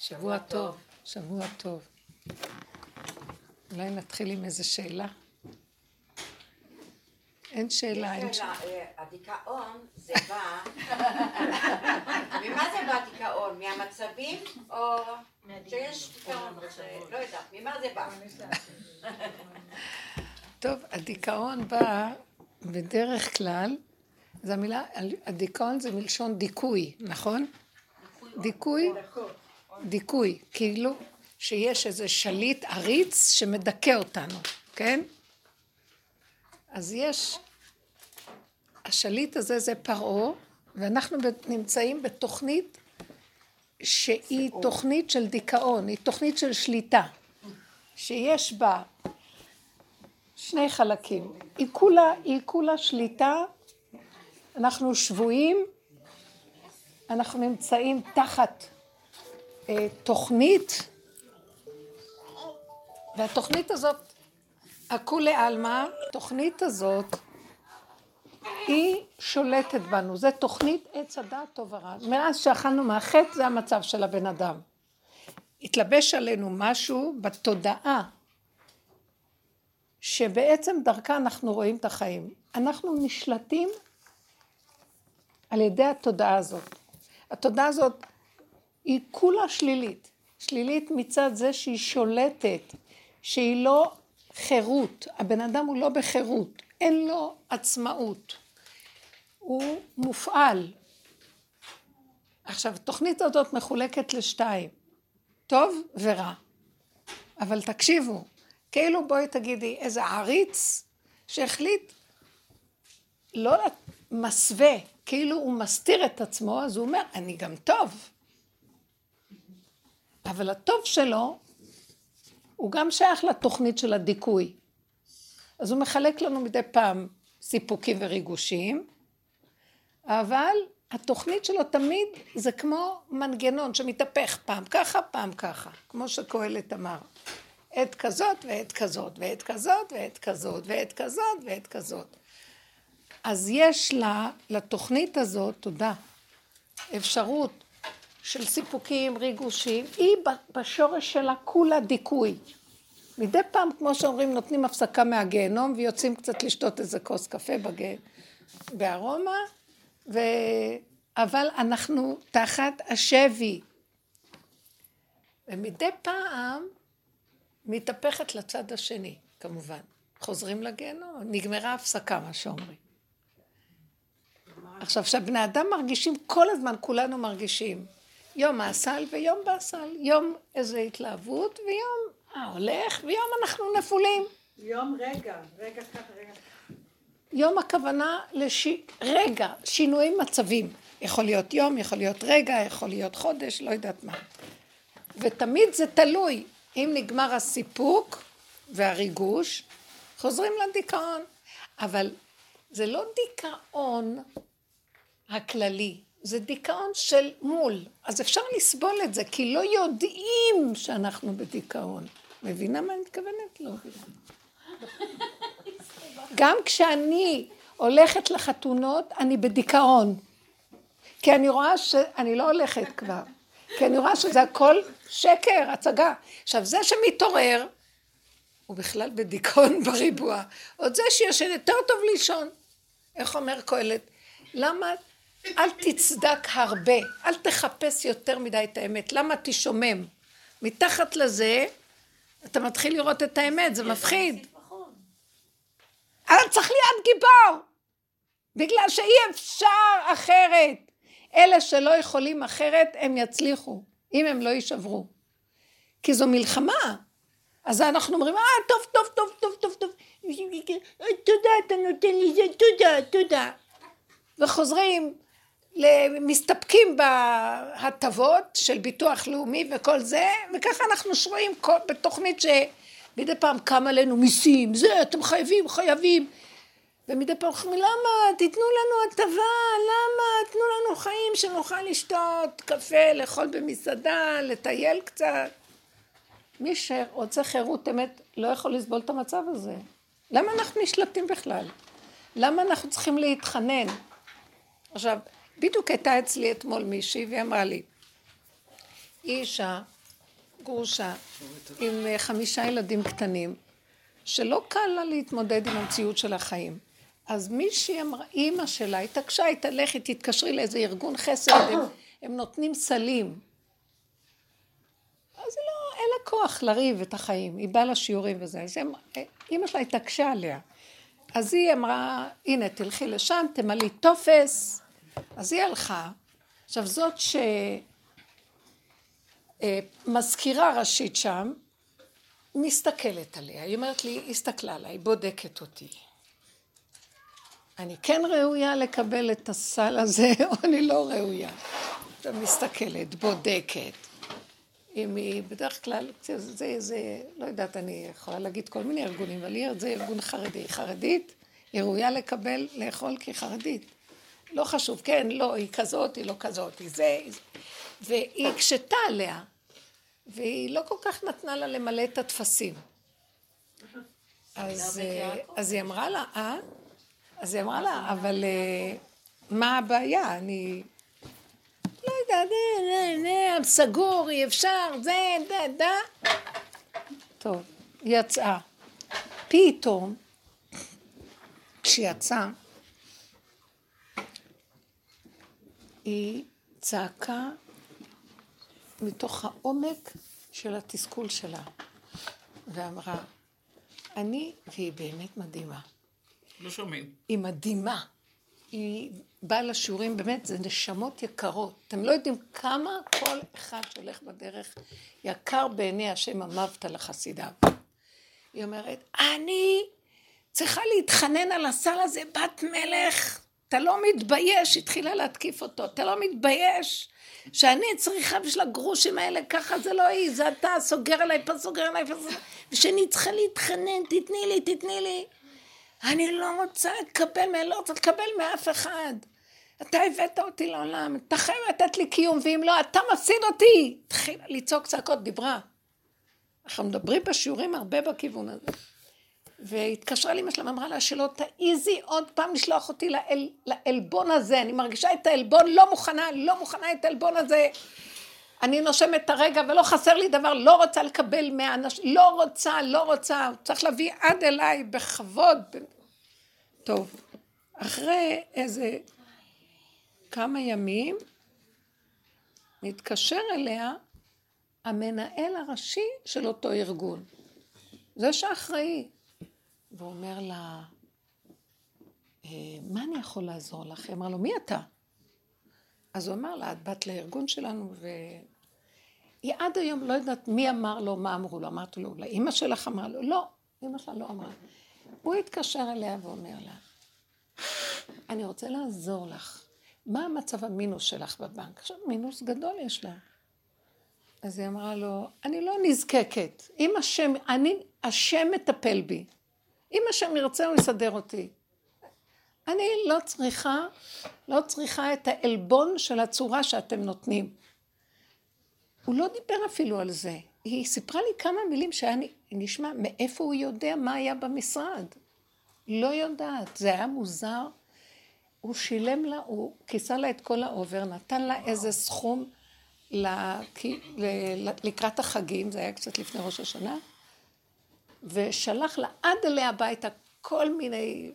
שבוע טוב, שבוע טוב. אולי נתחיל עם איזה שאלה? אין שאלה, אין שאלה. אה, הדיכאון זה בא, ממה זה בא דיכאון? מהמצבים או שיש דיכאון? לא יודעת, ממה זה בא? טוב, הדיכאון בא בדרך כלל, זה המילה, הדיכאון זה מלשון דיכוי, נכון? דיכוי, דיכוי, כאילו שיש איזה שליט עריץ שמדכא אותנו, כן? אז יש, השליט הזה זה פרעה, ואנחנו נמצאים בתוכנית שהיא תוכנית של דיכאון, היא תוכנית של שליטה, שיש בה שני חלקים. היא כולה, היא כולה שליטה, אנחנו שבויים, אנחנו נמצאים תחת תוכנית, והתוכנית הזאת, הכולי עלמא, התוכנית הזאת, היא שולטת בנו, זה תוכנית עץ הדעת טוב ורע. מאז שאכלנו מהחטא זה המצב של הבן אדם. התלבש עלינו משהו בתודעה שבעצם דרכה אנחנו רואים את החיים. אנחנו נשלטים על ידי התודעה הזאת. התודעה הזאת היא כולה שלילית. שלילית מצד זה שהיא שולטת, שהיא לא חירות. הבן אדם הוא לא בחירות, אין לו עצמאות. הוא מופעל. עכשיו, התוכנית הזאת מחולקת לשתיים, טוב ורע. אבל תקשיבו, כאילו בואי תגידי איזה עריץ שהחליט לא מסווה, כאילו הוא מסתיר את עצמו, אז הוא אומר, אני גם טוב. אבל הטוב שלו, הוא גם שייך לתוכנית של הדיכוי. אז הוא מחלק לנו מדי פעם סיפוקים וריגושים, אבל התוכנית שלו תמיד זה כמו מנגנון שמתהפך פעם ככה, פעם ככה, כמו שקהלת אמר. עת כזאת ועת כזאת, ועת כזאת ועת כזאת, ועת כזאת ועת כזאת. אז יש לה, לתוכנית הזאת, תודה, אפשרות של סיפוקים, ריגושים, היא בשורש שלה כולה דיכוי. מדי פעם, כמו שאומרים, נותנים הפסקה מהגיהנום ויוצאים קצת לשתות איזה כוס קפה בג... בארומה, ו... אבל אנחנו תחת השבי. ומדי פעם מתהפכת לצד השני, כמובן. חוזרים לגיהנום, נגמרה הפסקה, מה שאומרים. עכשיו, כשבני אדם מרגישים, כל הזמן כולנו מרגישים, יום האסל ויום באסל, יום איזה התלהבות ויום ההולך ויום אנחנו נפולים. יום רגע, רגע ככה, רגע. יום הכוונה לרגע, לש... שינויים מצבים. יכול להיות יום, יכול להיות רגע, יכול להיות חודש, לא יודעת מה. ותמיד זה תלוי. אם נגמר הסיפוק והריגוש, חוזרים לדיכאון. אבל זה לא דיכאון הכללי, זה דיכאון של מול. אז אפשר לסבול את זה, כי לא יודעים שאנחנו בדיכאון. מבינה מה אני מתכוונת? לא מבינה. גם כשאני הולכת לחתונות, אני בדיכאון. כי אני רואה שאני לא הולכת כבר. כי אני רואה שזה הכל שקר, הצגה. עכשיו, זה שמתעורר, הוא בכלל בדיכאון בריבוע. עוד זה שישן יותר טוב לישון. איך אומר קהלת? למה אל תצדק הרבה, אל תחפש יותר מדי את האמת. למה תשומם? מתחת לזה, אתה מתחיל לראות את האמת, זה מפחיד. אבל צריך להיות גיבור, בגלל שאי אפשר אחרת. אלה שלא יכולים אחרת, הם יצליחו, אם הם לא יישברו. כי זו מלחמה. אז אנחנו אומרים, אה, טוב, טוב, טוב, טוב, טוב, טוב. תודה, אתה נותן לי זה, תודה, תודה. וחוזרים, מסתפקים בהטבות של ביטוח לאומי וכל זה, וככה אנחנו שרויים בתוכנית שמדי פעם קם עלינו מיסים, זה, אתם חייבים, חייבים. ומדי פעם אומרים, למה? תיתנו לנו הטבה, למה? תנו לנו חיים שנוכל לשתות קפה, לאכול במסעדה, לטייל קצת. מי שרוצה חירות אמת לא יכול לסבול את המצב הזה. למה אנחנו נשלטים בכלל? למה אנחנו צריכים להתחנן? עכשיו, בדיוק הייתה אצלי אתמול מישהי והיא אמרה לי, היא אישה גרושה עם אה, חמישה ילדים קטנים, שלא קל לה להתמודד עם המציאות של החיים. אז מישהי אמרה, אימא שלה התעקשה איתה, לכי תתקשרי לאיזה ארגון חסד, הם, הם נותנים סלים. אז לא, אין לה כוח לריב את החיים, היא באה לשיעורים וזה, אז אימא שלה התעקשה עליה. אז היא אמרה, הנה תלכי לשם, תמלאי טופס. אז היא הלכה. עכשיו זאת שמזכירה ראשית שם, מסתכלת עליה, היא אומרת לי, היא הסתכלה עליי, בודקת אותי. אני כן ראויה לקבל את הסל הזה, או אני לא ראויה? עכשיו מסתכלת, בודקת. אם היא, בדרך כלל, זה, זה, לא יודעת, אני יכולה להגיד כל מיני ארגונים, אבל היא, זה ארגון חרדי. חרדית, היא ראויה לקבל, לאכול כי חרדית. לא חשוב, כן, לא, היא כזאת, היא לא כזאת, היא זה, היא זה. והיא הקשתה עליה, והיא לא כל כך נתנה לה למלא את הטפסים. אז, אה, אז היא אמרה לה, אה? אז היא אמרה לה, אבל אה, מה הבעיה? אני לא יודעת, סגור, אי אפשר, זה, דה, דה. טוב, היא יצאה. פתאום, כשיצאה, היא צעקה מתוך העומק של התסכול שלה, ואמרה, אני, והיא באמת מדהימה. לא שומעים. היא מדהימה. היא באה לשיעורים, באמת, זה נשמות יקרות. אתם לא יודעים כמה כל אחד שהולך בדרך יקר בעיני השם אמבת לחסידיו. היא אומרת, אני צריכה להתחנן על הסל הזה, בת מלך, אתה לא מתבייש, התחילה להתקיף אותו, אתה לא מתבייש שאני צריכה בשביל הגרושים האלה, ככה זה לא היא, זה אתה סוגר עליי פה, סוגר עליי פה, ושאני צריכה להתחנן, תתני לי, תתני לי. אני לא רוצה לקבל, אני לא רוצה לקבל מאף אחד. אתה הבאת אותי לעולם, אתה חייב לתת לי קיום, ואם לא, אתה מפסיד אותי. התחילה לצעוק צעקות, דיברה. אנחנו מדברים בשיעורים הרבה בכיוון הזה. והתקשרה לאמא שלה ואמרה לה שלא תעיזי עוד פעם לשלוח אותי לאל, לעלבון הזה, אני מרגישה את העלבון, לא מוכנה, לא מוכנה את העלבון הזה. אני נושמת את הרגע ולא חסר לי דבר, לא רוצה לקבל מהאנשים, לא רוצה, לא רוצה, צריך להביא עד אליי בכבוד. טוב, אחרי איזה כמה ימים, מתקשר אליה המנהל הראשי של אותו ארגון, זה שאחראי. והוא אומר לה, אה, מה אני יכול לעזור לך? היא אמרה לו, מי אתה? אז הוא אמר לה, את באת לארגון שלנו, והיא עד היום לא יודעת מי אמר לו, מה אמרו לו. אמרתי לו, אולי אימא שלך אמרה לו, לא, אימא שלה לא אמרה. הוא התקשר אליה ואומר לה, אני רוצה לעזור לך. מה המצב המינוס שלך בבנק? עכשיו, מינוס גדול יש לה. אז היא אמרה לו, אני לא נזקקת. אם השם, אני, השם מטפל בי. אם השם ירצה, הוא יסדר אותי. אני לא צריכה, לא צריכה את העלבון של הצורה שאתם נותנים. הוא לא דיבר אפילו על זה. היא סיפרה לי כמה מילים שהיה נשמע, מאיפה הוא יודע מה היה במשרד? לא יודעת, זה היה מוזר. הוא שילם לה, הוא כיסה לה את כל האובר, נתן לה איזה סכום לקראת החגים, זה היה קצת לפני ראש השנה, ושלח לה עד אליה הביתה כל מיני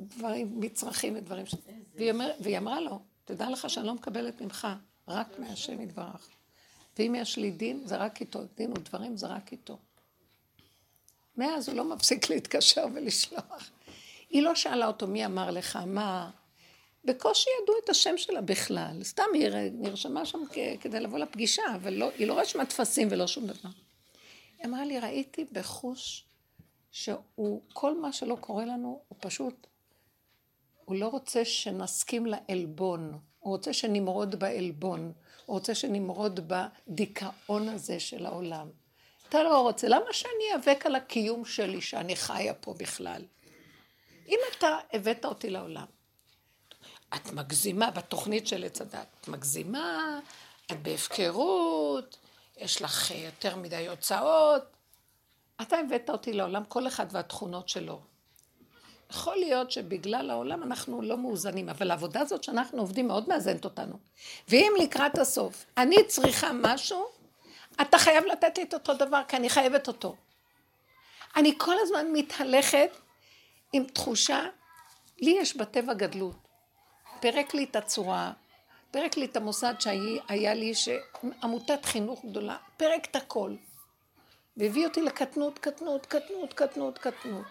דברים, מצרכים ודברים ש... והיא, אומר, והיא אמרה לו, תדע לך שאני לא מקבלת ממך, רק מהשם יתברך. ואם יש לי דין, זה רק איתו, דין ודברים זה רק איתו. מאז הוא לא מפסיק להתקשר ולשלוח. היא לא שאלה אותו מי אמר לך, מה... בקושי ידעו את השם שלה בכלל. סתם היא נרשמה שם כדי לבוא לפגישה, אבל לא, היא לא רשמה טפסים ולא שום דבר. אמרה לי, ראיתי בחוש שהוא, כל מה שלא קורה לנו, הוא פשוט, הוא לא רוצה שנסכים לעלבון, הוא רוצה שנמרוד בעלבון, הוא רוצה שנמרוד בדיכאון הזה של העולם. אתה לא רוצה, למה שאני איאבק על הקיום שלי שאני חיה פה בכלל? אם אתה הבאת אותי לעולם, את מגזימה בתוכנית של עץ הדת, את מגזימה, את בהפקרות, יש לך יותר מדי הוצאות. אתה הבאת אותי לעולם, כל אחד והתכונות שלו. יכול להיות שבגלל העולם אנחנו לא מאוזנים, אבל העבודה הזאת שאנחנו עובדים מאוד מאזנת אותנו. ואם לקראת הסוף אני צריכה משהו, אתה חייב לתת לי את אותו דבר, כי אני חייבת אותו. אני כל הזמן מתהלכת עם תחושה, לי יש בטבע גדלות. פירק לי את הצורה, פירק לי את המוסד שהיה לי, עמותת חינוך גדולה, פירק את הכל. והביא אותי לקטנות, קטנות, קטנות, קטנות, קטנות.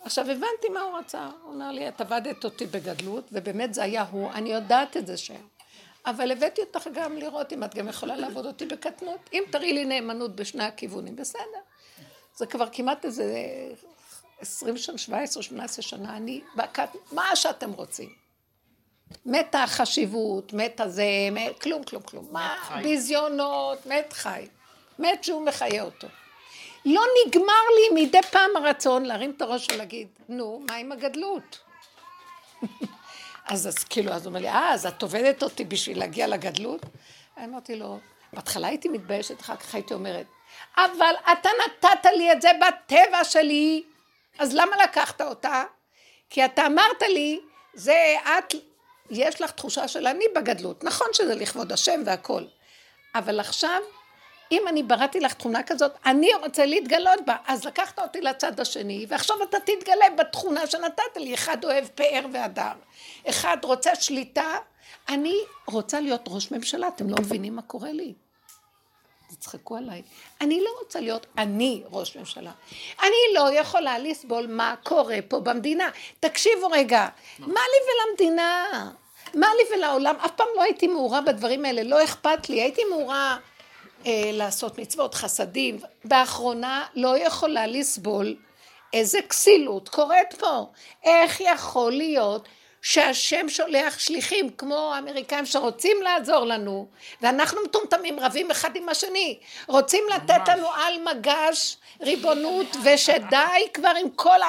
עכשיו הבנתי מה הוא רצה, הוא אמר לי, את עבדת אותי בגדלות, ובאמת זה היה הוא, אני יודעת את זה שם. אבל הבאתי אותך גם לראות אם את גם יכולה לעבוד אותי בקטנות, אם תראי לי נאמנות בשני הכיוונים, בסדר. זה כבר כמעט איזה עשרים שנה, שבע עשרה, שמונה עשרה שנה, אני בקטנות, מה שאתם רוצים. מתה החשיבות, מתה זה, מת, כלום, כלום, כלום. מה, ביזיונות, מת חי. מת שהוא מחיה אותו. לא נגמר לי מדי פעם הרצון להרים את הראש ולהגיד, נו, מה עם הגדלות? אז, אז כאילו, אז הוא אומר לי, אה, אז את עובדת אותי בשביל להגיע לגדלות? אמרתי לו, בהתחלה הייתי מתביישת, אחר כך הייתי אומרת, אבל אתה נתת לי את זה בטבע שלי, אז למה לקחת אותה? כי אתה אמרת לי, זה את, יש לך תחושה של אני בגדלות. נכון שזה לכבוד השם והכל, אבל עכשיו אם אני בראתי לך תכונה כזאת, אני רוצה להתגלות בה. אז לקחת אותי לצד השני, ועכשיו אתה תתגלה בתכונה שנתת לי. אחד אוהב פאר והדר, אחד רוצה שליטה. אני רוצה להיות ראש ממשלה, אתם לא מבינים מה קורה לי. תצחקו עליי. אני לא רוצה להיות אני ראש ממשלה. אני לא יכולה לסבול מה קורה פה במדינה. תקשיבו רגע, מה לי ולמדינה? מה לי ולעולם? אף פעם לא הייתי מעורה בדברים האלה, לא אכפת לי. הייתי מעורה... אה, לעשות מצוות, חסדים. באחרונה לא יכולה לסבול איזה כסילות קורית פה. איך יכול להיות שהשם שולח שליחים כמו האמריקאים שרוצים לעזור לנו ואנחנו מטומטמים רבים אחד עם השני. רוצים לתת לנו על מגש ריבונות ושדי כבר עם כל